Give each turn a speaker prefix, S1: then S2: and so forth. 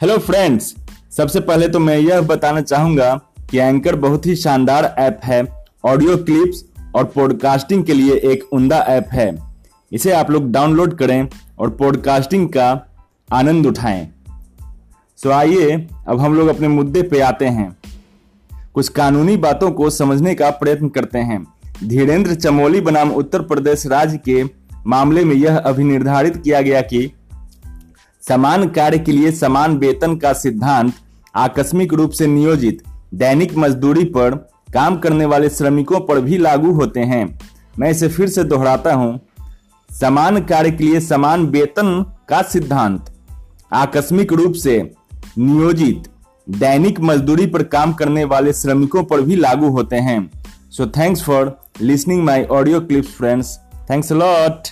S1: Hello friends सबसे पहले तो मैं यह बताना चाहूँगा कि एंकर बहुत ही शानदार ऐप है ऑडियो क्लिप्स और पॉडकास्टिंग के लिए एक उमदा ऐप है। इसे आप लोग डाउनलोड करें और पॉडकास्टिंग का आनंद उठाएँ। सो आइए, अब हम लोग अपने मुद्दे पे आते हैं। कुछ कानूनी बातों को समझने का प्रयत्न करते हैं। धीरेन्द्र चमोली बनाम उत्तर प्रदेश राज्य के मामले में यह अभिनिर्धारित किया गया कि समान कार्य के लिए समान वेतन का सिद्धांत आकस्मिक रूप से नियोजित, दैनिक मजदूरी पर काम करने वाले श्रमिकों पर भी लागू होते हैं। मैं इसे फिर से दोहराता हूँ। समान कार्य के लिए समान वेतन का सिद्धांत आकस्मिक रूप से नियोजित, दैनिक मजदूरी पर काम करने वाले श्रमिकों पर भी लागू होते हैं। So thanks for listening my audio clips friends thanks lot